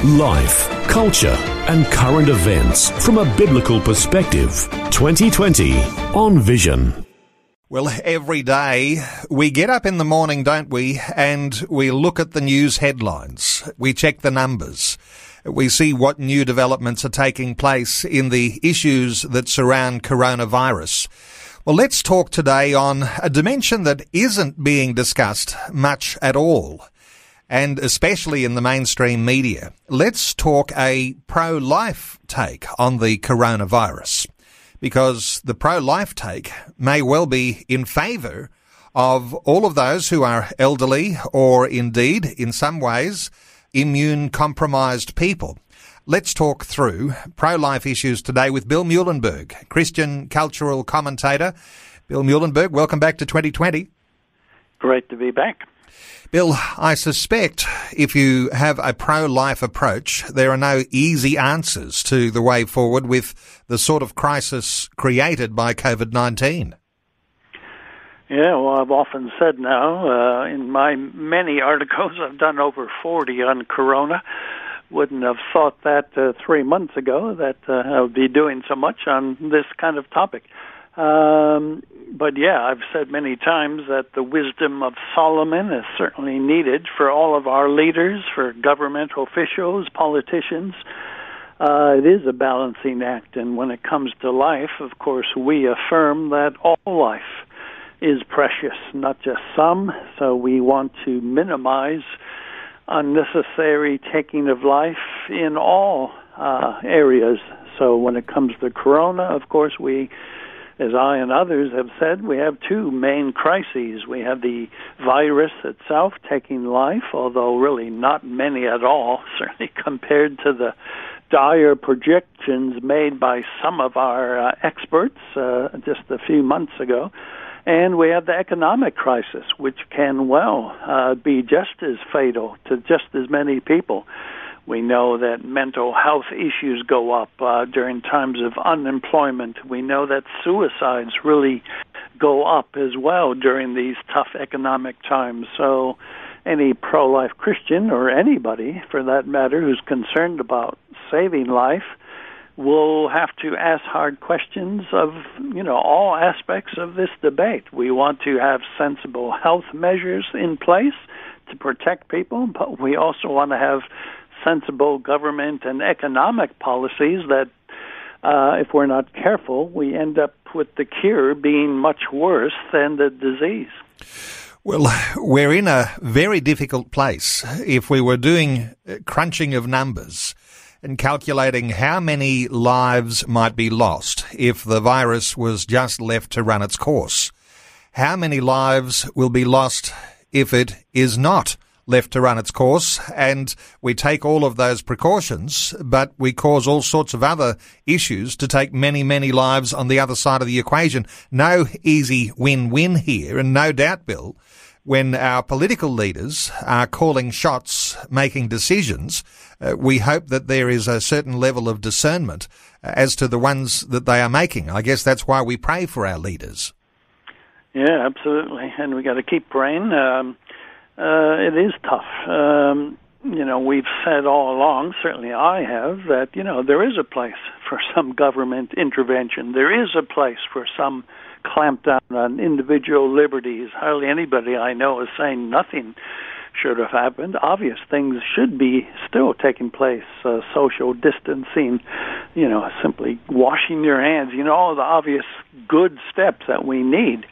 Life, culture, and current events from a biblical perspective. 2020 on Vision. Well, every day we get up in the morning, don't we? And we look at the news headlines. We check the numbers. We see what new developments are taking place in the issues that surround coronavirus. Well, let's talk today on a dimension that isn't being discussed much at all and especially in the mainstream media. Let's talk a pro-life take on the coronavirus because the pro-life take may well be in favour of all of those who are elderly or indeed in some ways immune compromised people. Let's talk through pro-life issues today with Bill Muehlenberg, Christian cultural commentator. Bill Muehlenberg, welcome back to 2020. Great to be back. Bill, I suspect if you have a pro-life approach, there are no easy answers to the way forward with the sort of crisis created by COVID-19. Yeah, well, I've often said now uh, in my many articles, I've done over 40 on Corona. Wouldn't have thought that uh, three months ago that uh, I would be doing so much on this kind of topic. Um, but yeah, I've said many times that the wisdom of Solomon is certainly needed for all of our leaders, for government officials, politicians. Uh, it is a balancing act, and when it comes to life, of course, we affirm that all life is precious, not just some. So we want to minimize unnecessary taking of life in all uh, areas. So when it comes to corona, of course, we as I and others have said, we have two main crises. We have the virus itself taking life, although really not many at all, certainly compared to the dire projections made by some of our uh, experts uh, just a few months ago. And we have the economic crisis, which can well uh, be just as fatal to just as many people. We know that mental health issues go up uh, during times of unemployment. We know that suicides really go up as well during these tough economic times. So, any pro life Christian, or anybody for that matter, who's concerned about saving life, will have to ask hard questions of you know all aspects of this debate. We want to have sensible health measures in place to protect people, but we also want to have sensible government and economic policies that, uh, if we're not careful, we end up with the cure being much worse than the disease. Well, we're in a very difficult place. If we were doing crunching of numbers and calculating how many lives might be lost if the virus was just left to run its course, how many lives will be lost if it is not left to run its course and we take all of those precautions, but we cause all sorts of other issues to take many, many lives on the other side of the equation. No easy win-win here. And no doubt, Bill, when our political leaders are calling shots, making decisions, uh, we hope that there is a certain level of discernment as to the ones that they are making. I guess that's why we pray for our leaders. Yeah, absolutely, and we got to keep praying. Um, uh, it is tough. Um, you know, we've said all along, certainly I have, that, you know, there is a place for some government intervention. There is a place for some clampdown on individual liberties. Hardly anybody I know is saying nothing should have happened. Obvious things should be still taking place. Uh, social distancing, you know, simply washing your hands, you know, all the obvious good steps that we need.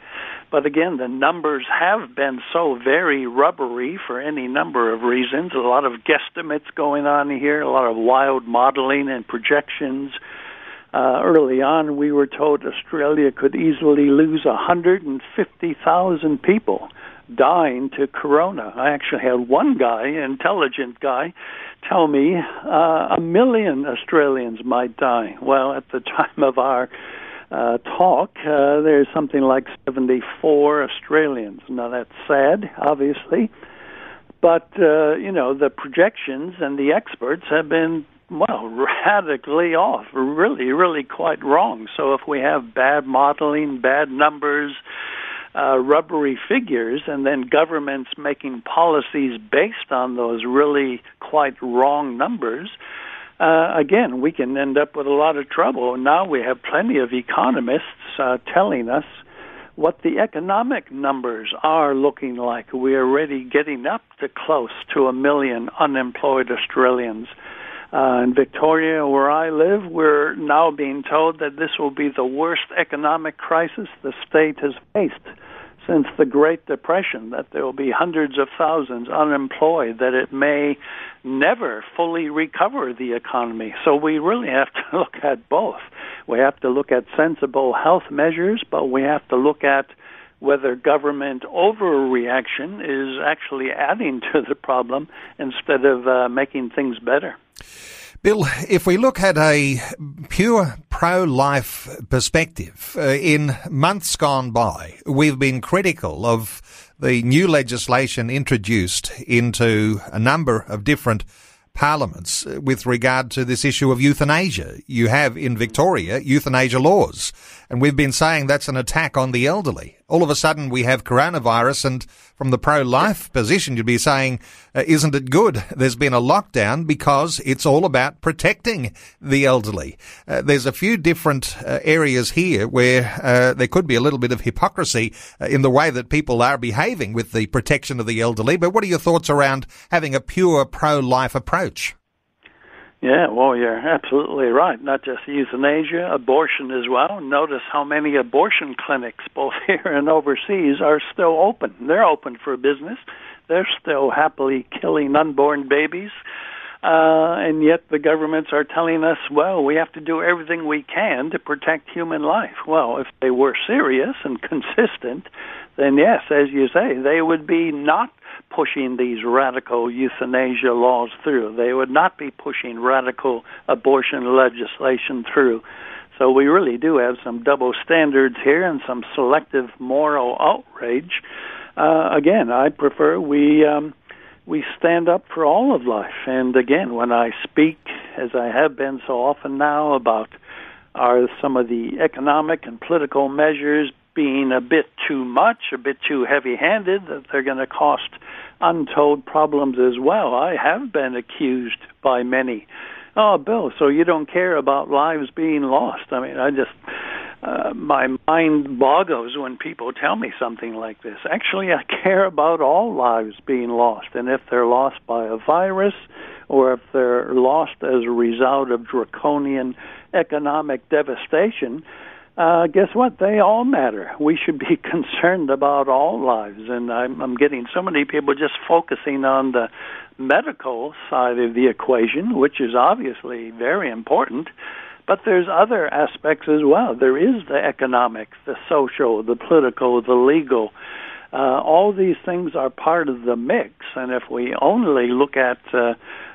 But again, the numbers have been so very rubbery for any number of reasons. A lot of guesstimates going on here, a lot of wild modeling and projections. Uh, early on, we were told Australia could easily lose 150,000 people dying to corona. I actually had one guy, intelligent guy, tell me uh, a million Australians might die. Well, at the time of our uh, talk, uh, there's something like 74 Australians. Now that's sad, obviously, but uh, you know the projections and the experts have been well radically off, really, really quite wrong. So if we have bad modeling, bad numbers, uh, rubbery figures, and then governments making policies based on those really quite wrong numbers uh, again, we can end up with a lot of trouble. Now we have plenty of economists uh, telling us what the economic numbers are looking like. We are already getting up to close to a million unemployed Australians. Uh, in Victoria, where I live, we're now being told that this will be the worst economic crisis the state has faced since the Great Depression, that there will be hundreds of thousands unemployed, that it may never fully recover the economy. So we really have to look at both. We have to look at sensible health measures, but we have to look at whether government overreaction is actually adding to the problem instead of uh, making things better. Bill, if we look at a pure pro-life perspective, uh, in months gone by, we've been critical of the new legislation introduced into a number of different parliaments with regard to this issue of euthanasia. You have in Victoria euthanasia laws, and we've been saying that's an attack on the elderly all of a sudden we have coronavirus and from the pro-life position you'd be saying uh, isn't it good? There's been a lockdown because it's all about protecting the elderly. Uh, there's a few different uh, areas here where uh, there could be a little bit of hypocrisy uh, in the way that people are behaving with the protection of the elderly but what are your thoughts around having a pure pro-life approach yeah, well, you're absolutely right. Not just euthanasia, abortion as well. Notice how many abortion clinics, both here and overseas, are still open. They're open for business. They're still happily killing unborn babies. Uh, and yet the governments are telling us, well, we have to do everything we can to protect human life. Well, if they were serious and consistent, then yes, as you say, they would be not pushing these radical euthanasia laws through. They would not be pushing radical abortion legislation through. So we really do have some double standards here and some selective moral outrage. Uh, again, I prefer we um, we stand up for all of life. And again, when I speak, as I have been so often now, about are some of the economic and political measures being a bit too much, a bit too heavy-handed, that they're going to cost untold problems as well. I have been accused by many. Oh, Bill, so you don't care about lives being lost? I mean, I just uh, my mind boggles when people tell me something like this. Actually, I care about all lives being lost, and if they're lost by a virus, or if they're lost as a result of draconian economic devastation, uh, guess what? They all matter. We should be concerned about all lives, and I'm, I'm getting so many people just focusing on the medical side of the equation, which is obviously very important. But there's other aspects as well. There is the economic, the social, the political, the legal. Uh, all these things are part of the mix, and if we only look at uh,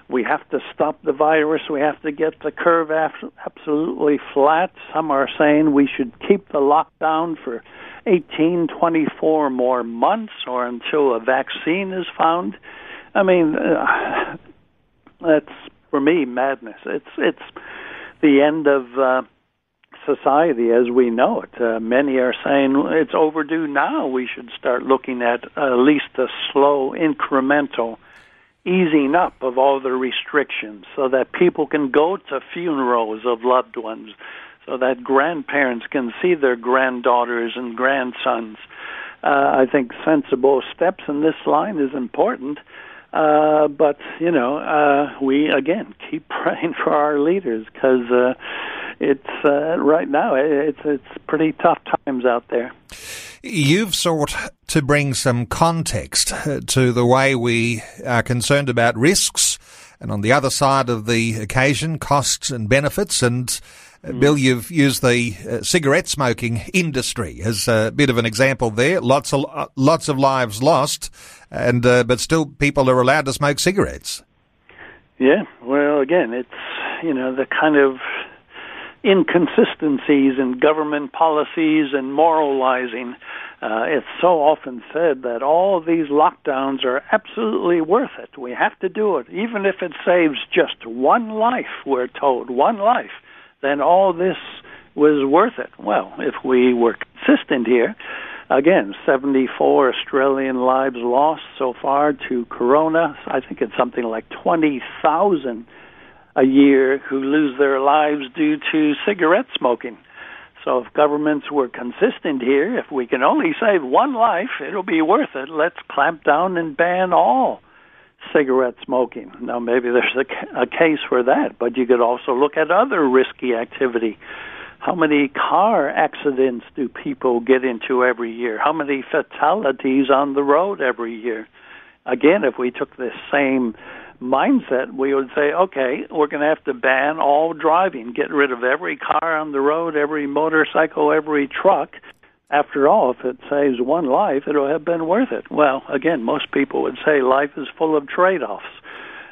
we have to stop the virus. We have to get the curve absolutely flat. Some are saying we should keep the lockdown for 18, 24 more months or until a vaccine is found. I mean, uh, that's for me madness. It's it's the end of uh, society as we know it. Uh, many are saying it's overdue now. We should start looking at at least a slow, incremental easing up of all the restrictions so that people can go to funerals of loved ones, so that grandparents can see their granddaughters and grandsons. Uh, I think sensible steps in this line is important. Uh, but you know, uh, we again keep praying for our leaders because uh, it's uh, right now it's it's pretty tough times out there. You've sought to bring some context uh, to the way we are concerned about risks, and on the other side of the occasion, costs and benefits. And mm. Bill, you've used the uh, cigarette smoking industry as a bit of an example there. Lots of uh, lots of lives lost, and uh, but still people are allowed to smoke cigarettes. Yeah, well, again, it's you know the kind of inconsistencies in government policies and moralizing. Uh, it's so often said that all these lockdowns are absolutely worth it. We have to do it, even if it saves just one life. We're told one life, then all this was worth it. Well, if we were consistent here, again, 74 Australian lives lost so far to corona. I think it's something like 20,000 a year who lose their lives due to cigarette smoking. So if governments were consistent here, if we can only save one life, it'll be worth it. Let's clamp down and ban all cigarette smoking. Now maybe there's a, a case for that, but you could also look at other risky activity. How many car accidents do people get into every year? How many fatalities on the road every year? Again, if we took this same mindset, we would say, okay, we're going to have to ban all driving, get rid of every car on the road, every motorcycle, every truck. After all, if it saves one life, it'll have been worth it. Well, again, most people would say life is full of trade offs.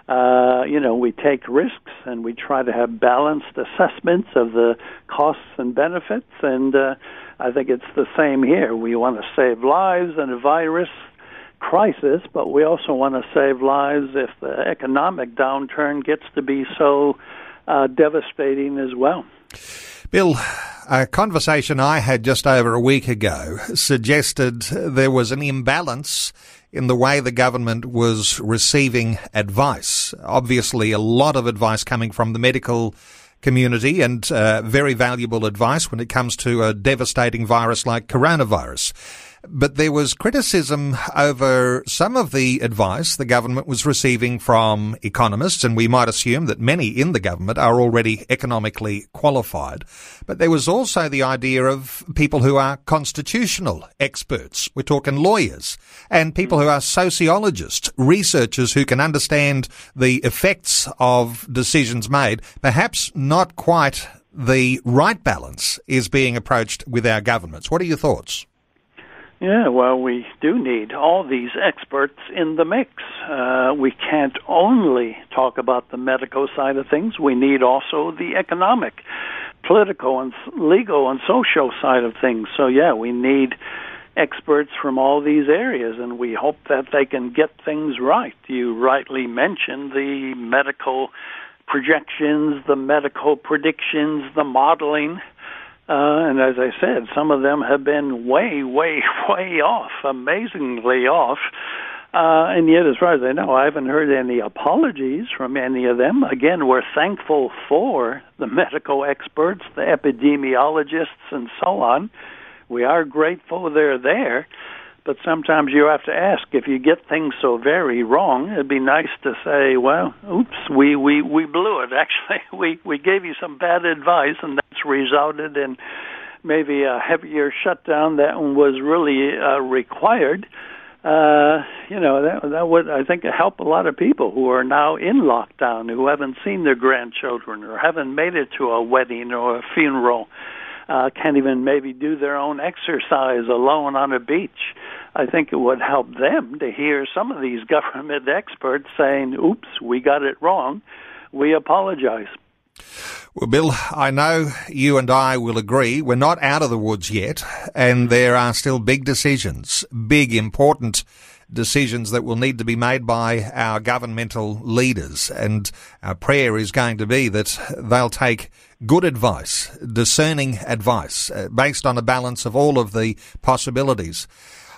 Uh, you know, we take risks and we try to have balanced assessments of the costs and benefits, and uh, I think it's the same here. We want to save lives and a virus crisis, but we also want to save lives if the economic downturn gets to be so uh, devastating as well. Bill, a conversation I had just over a week ago suggested there was an imbalance in the way the government was receiving advice. Obviously, a lot of advice coming from the medical community and uh, very valuable advice when it comes to a devastating virus like coronavirus. But there was criticism over some of the advice the government was receiving from economists, and we might assume that many in the government are already economically qualified. But there was also the idea of people who are constitutional experts. We're talking lawyers and people who are sociologists, researchers who can understand the effects of decisions made, perhaps not quite the right balance is being approached with our governments. What are your thoughts? Yeah, well, we do need all these experts in the mix. Uh, we can't only talk about the medical side of things. We need also the economic, political, and legal and social side of things. So, yeah, we need experts from all these areas, and we hope that they can get things right. You rightly mentioned the medical projections, the medical predictions, the modeling. Uh, and as I said, some of them have been way, way, way off, amazingly off. Uh, and yet, as far as I know, I haven't heard any apologies from any of them. Again, we're thankful for the medical experts, the epidemiologists, and so on. We are grateful they're there. But sometimes you have to ask if you get things so very wrong. It'd be nice to say, "Well, oops, we we we blew it. Actually, we we gave you some bad advice, and that's resulted in maybe a heavier shutdown that was really uh, required." Uh, you know that that would I think help a lot of people who are now in lockdown who haven't seen their grandchildren or haven't made it to a wedding or a funeral uh, can't even maybe do their own exercise alone on a beach. I think it would help them to hear some of these government experts saying, oops, we got it wrong. We apologize. Well, Bill, I know you and I will agree we're not out of the woods yet, and there are still big decisions, big, important decisions that will need to be made by our governmental leaders. And our prayer is going to be that they'll take good advice, discerning advice, uh, based on a balance of all of the possibilities.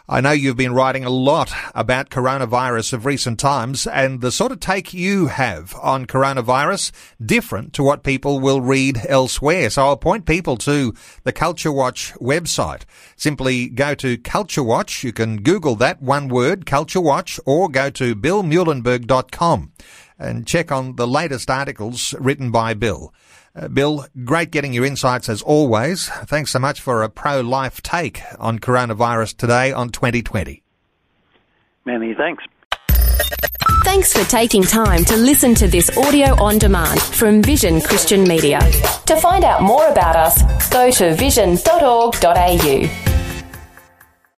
I know you've been writing a lot about coronavirus of recent times and the sort of take you have on coronavirus different to what people will read elsewhere. So I'll point people to the Culture Watch website. Simply go to Culture Watch. You can Google that one word, Culture Watch, or go to billmuehlenberg.com and check on the latest articles written by Bill. Uh, Bill, great getting your insights as always. Thanks so much for a pro-life take on coronavirus today on 2020. Many thanks. Thanks for taking time to listen to this audio on demand from Vision Christian Media. To find out more about us, go to vision.org.au.